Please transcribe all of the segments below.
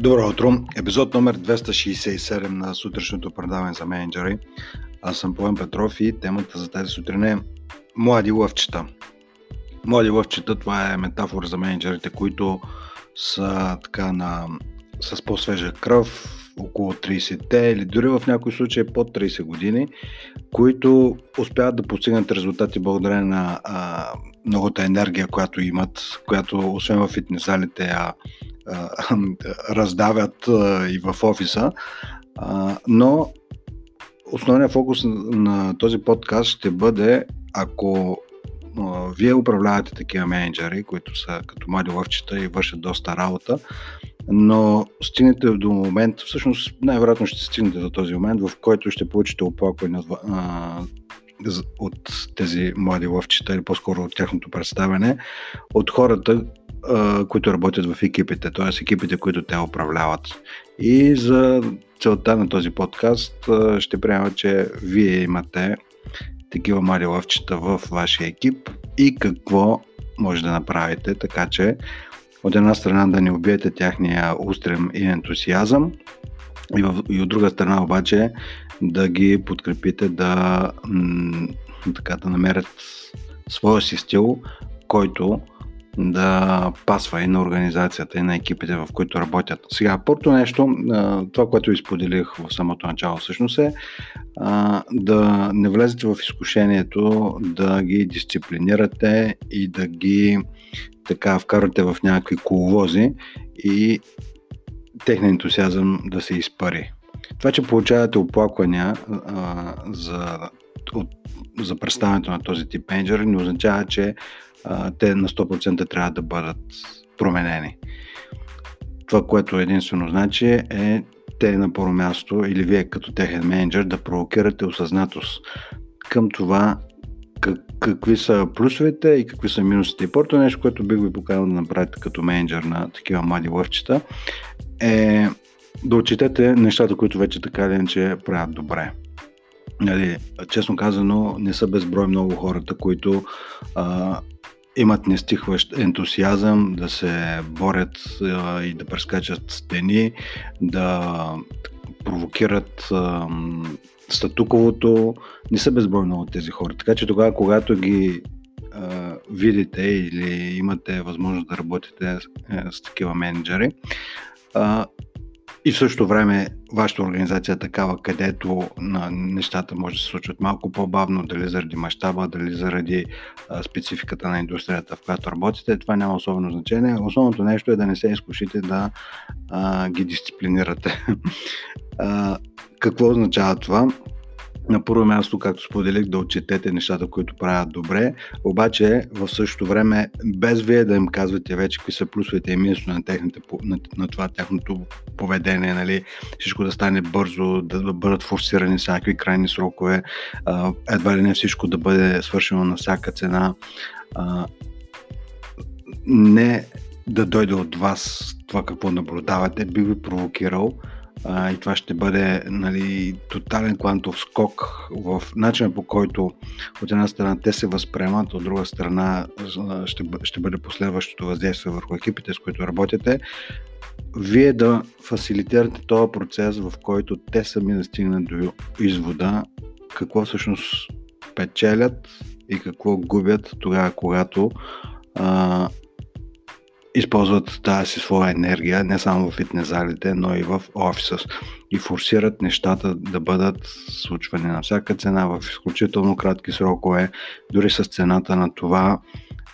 Добро утро! Епизод номер 267 на сутрешното предаване за менеджери. Аз съм Поем Петров и темата за тази сутрин е Млади лъвчета. Млади лъвчета, това е метафора за менеджерите, които са така на, с по-свежа кръв, около 30-те или дори в някои случаи под 30 години, които успяват да постигнат резултати благодарение на а, многота енергия, която имат, която освен в фитнес залите я раздавят и в офиса. Но основният фокус на този подкаст ще бъде, ако вие управлявате такива менеджери, които са като млади лъвчета и вършат доста работа, но стигнете до момент, всъщност най-вероятно ще стигнете до този момент, в който ще получите оплакване от тези млади лъвчета или по-скоро от тяхното представяне, от хората, които работят в екипите, т.е. екипите, които те управляват. И за целта на този подкаст ще приема, че вие имате такива млади лъвчета в вашия екип и какво може да направите, така че от една страна да не убиете тяхния устрем и ентусиазъм и, в, и от друга страна обаче да ги подкрепите да, м, така, да намерят своя си стил, който да пасва и на организацията, и на екипите, в които работят. Сега, първото нещо, това, което изподелих в самото начало, всъщност е да не влезете в изкушението да ги дисциплинирате и да ги така вкарате в някакви коловози и техния ентусиазъм да се изпари. Това, че получавате оплаквания а, за, от, за представянето на този тип менеджер, не означава, че те на 100% трябва да бъдат променени. Това, което единствено значи е те на първо място или вие като техен менеджер да провокирате осъзнатост към това как, какви са плюсовете и какви са минусите. И първото нещо, което бих ви поканал да направите като менеджер на такива млади лъвчета е да отчетете нещата, които вече така или иначе правят добре. Нали, честно казано, не са безброй много хората, които а, имат нестихващ ентусиазъм да се борят и да прескачат стени, да провокират а, статуковото. Не са безброй много тези хора. Така че тогава, когато ги видите или имате възможност да работите е, с такива менеджери, и в същото време вашата организация е такава, където на нещата може да се случват малко по-бавно, дали заради мащаба, дали заради а, спецификата на индустрията, в която работите, това няма особено значение. Основното нещо е да не се изкушите да а, ги дисциплинирате. а, какво означава това? На първо място, както споделих, да отчетете нещата, които правят добре, обаче в същото време, без вие да им казвате вече какви са плюсовете и минусите на, техните, на, на това тяхното поведение, нали, всичко да стане бързо, да, да бъдат форсирани всякакви крайни срокове, едва ли не всичко да бъде свършено на всяка цена. Не да дойде от вас това какво наблюдавате, би ви провокирал а, и това ще бъде нали, тотален квантов скок в начина по който от една страна те се възприемат, от друга страна ще, ще бъде последващото въздействие върху екипите, с които работите. Вие да фасилитирате този процес, в който те сами да стигнат до извода какво всъщност печелят и какво губят тогава, когато използват тази своя енергия не само в фитнес залите, но и в офиса и форсират нещата да бъдат случвани на всяка цена в изключително кратки срокове, дори с цената на това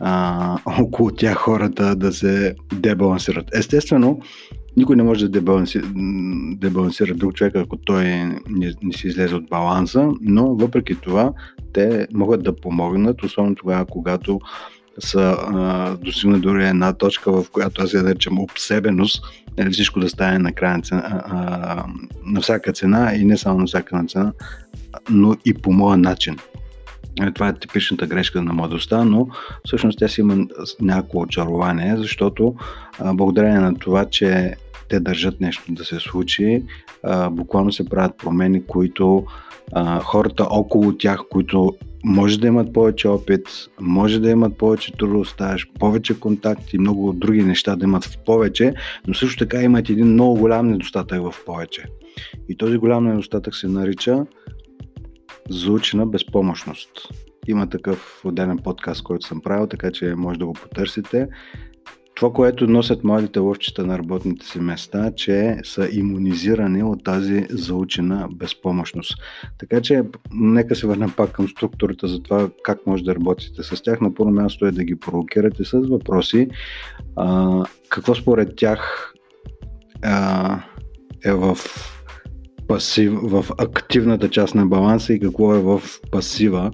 а, около тях хората да се дебалансират. Естествено, никой не може да дебалансира, дебалансира друг човек, ако той не, не си излезе от баланса, но въпреки това те могат да помогнат, особено тогава, когато са а, достигнат дори една точка, в която аз я наричам обсебеност, нали, всичко да стане на крайна цена, а, а, на всяка цена и не само на всяка цена, но и по моя начин. Е, това е типичната грешка на младостта, но всъщност тя си има някакво очарование, защото а, благодарение на това, че те държат нещо да се случи, а, буквално се правят промени, които а, хората около тях, които може да имат повече опит, може да имат повече трудов стаж, повече контакти, много други неща да имат в повече, но също така имат един много голям недостатък в повече. И този голям недостатък се нарича заучена безпомощност. Има такъв отделен подкаст, който съм правил, така че може да го потърсите. Това, което носят младите лъвчета на работните си места, че са иммунизирани от тази заучена безпомощност. Така че, нека се върнем пак към структурата за това как може да работите с тях. На първо място е да ги провокирате с въпроси. А, какво според тях а, е в пасив, в активната част на баланса и какво е в пасива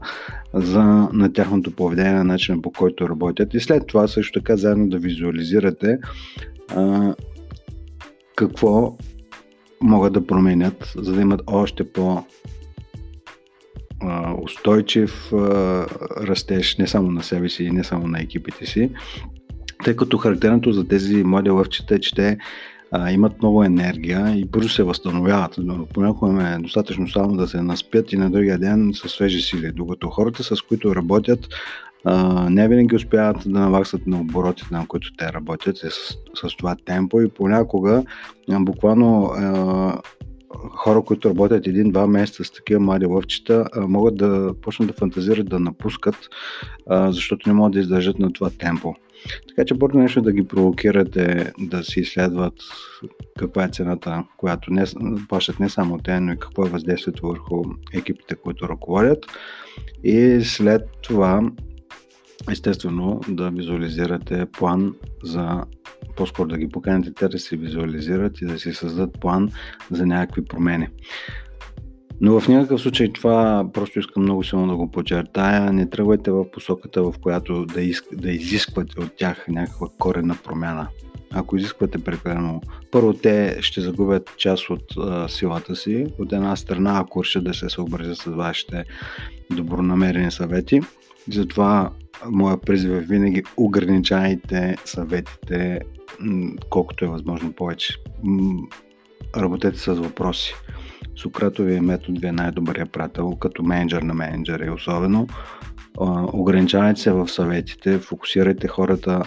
за, на тяхното поведение, на начина по който работят. И след това също така заедно да визуализирате а, какво могат да променят, за да имат още по устойчив растеж не само на себе си и не само на екипите си, тъй като характерното за тези млади лъвчета е, че те а, имат много енергия и бързо се възстановяват. Но понякога е достатъчно само да се наспят и на другия ден със свежи сили. Докато хората, с които работят, а, не винаги успяват да наваксат на оборотите, на които те работят с, с това темпо и понякога буквално а, хора, които работят един-два месеца с такива млади лъвчета, могат да почнат да фантазират да напускат, защото не могат да издържат на това темпо. Така че първо нещо да ги провокирате да си изследват каква е цената, която не, плащат не само те, но и какво е въздействието върху екипите, които ръководят. И след това, естествено, да визуализирате план за по-скоро да ги поканите те да се визуализират и да си създадат план за някакви промени. Но в някакъв случай това просто искам много силно да го подчертая. Не тръгвайте в посоката, в която да, иск, да изисквате от тях някаква корена промяна. Ако изисквате прекалено, първо те ще загубят част от а, силата си. От една страна, ако решат да се съобразят с вашите добронамерени съвети. Затова моя призив е винаги ограничайте съветите колкото е възможно повече. Работете с въпроси. Сократовия метод ви е най-добрият приятел, като менеджер на менеджери особено. Ограничавайте се в съветите, фокусирайте хората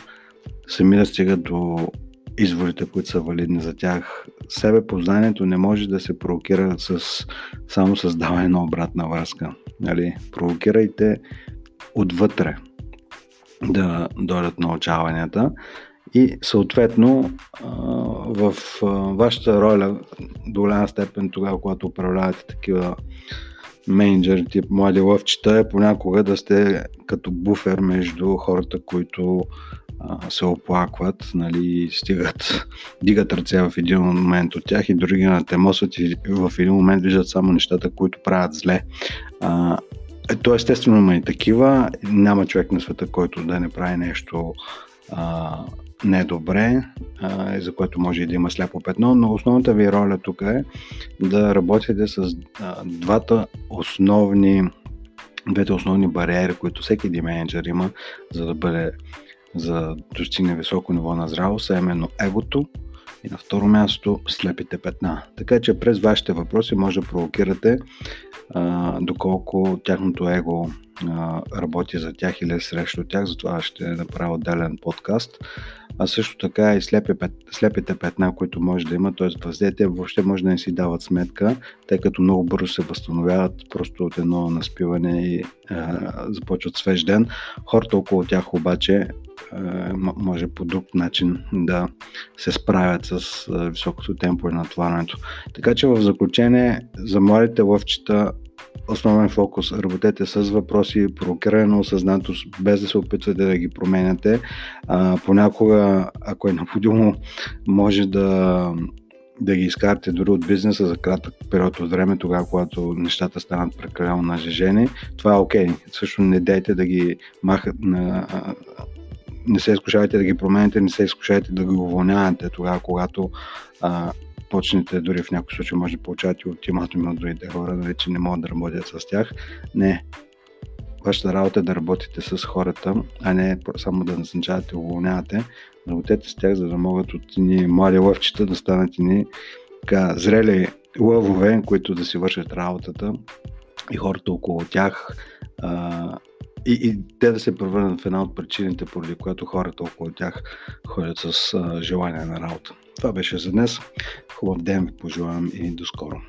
сами да стигат до изводите, които са валидни за тях. Себе познанието не може да се провокира с, само с даване на обратна връзка. Нали? Провокирайте отвътре да дойдат научаванията и съответно в вашата роля до голяма степен тогава, когато управлявате такива менеджери, тип млади лъвчета, е понякога да сте като буфер между хората, които се оплакват, нали, стигат, дигат ръце в един момент от тях и други на темосват и в един момент виждат само нещата, които правят зле. То естествено има и такива. Няма човек на света, който да не прави нещо а, недобре, а, за което може и да има сляпо петно, но основната ви роля тук е да работите с а, двата основни двете основни бариери, които всеки един менеджер има, за да бъде за да достигне високо ниво на зрялост, а именно егото и на второ място слепите петна. Така че през вашите въпроси може да провокирате а, доколко тяхното его а, работи за тях или е срещу тях, затова ще направя отделен подкаст. А също така и слепи, слепите петна, които може да има, т.е. въздейте, въобще може да не си дават сметка, тъй като много бързо се възстановяват просто от едно наспиване и а, започват свеж ден. Хората около тях обаче може по друг начин да се справят с високото темпо и натварянето. Така че в заключение за младите лъвчета основен фокус. Работете с въпроси, провокиране на осъзнатост, без да се опитвате да ги променяте. А, понякога, ако е необходимо, може да, да ги изкарате дори от бизнеса за кратък период от време, тогава, когато нещата станат прекалено нажежени. Това е окей. Okay. Също не дейте да ги махат на не се изкушавайте да ги промените, не се изкушавайте да ги уволнявате тогава, когато а, почнете, дори в някои случаи може да получавате ултиматуми от другите хора, нали, че не могат да работят с тях. Не. Вашата работа е да работите с хората, а не само да назначавате уволнявате. Работете с тях, за да могат от ни млади лъвчета да станат ни така, зрели лъвове, които да си вършат работата и хората около тях а, и, и те да се превърнат в една от причините, поради която хората около тях ходят с а, желание на работа. Това беше за днес. Хубав ден ви пожелавам и до скоро.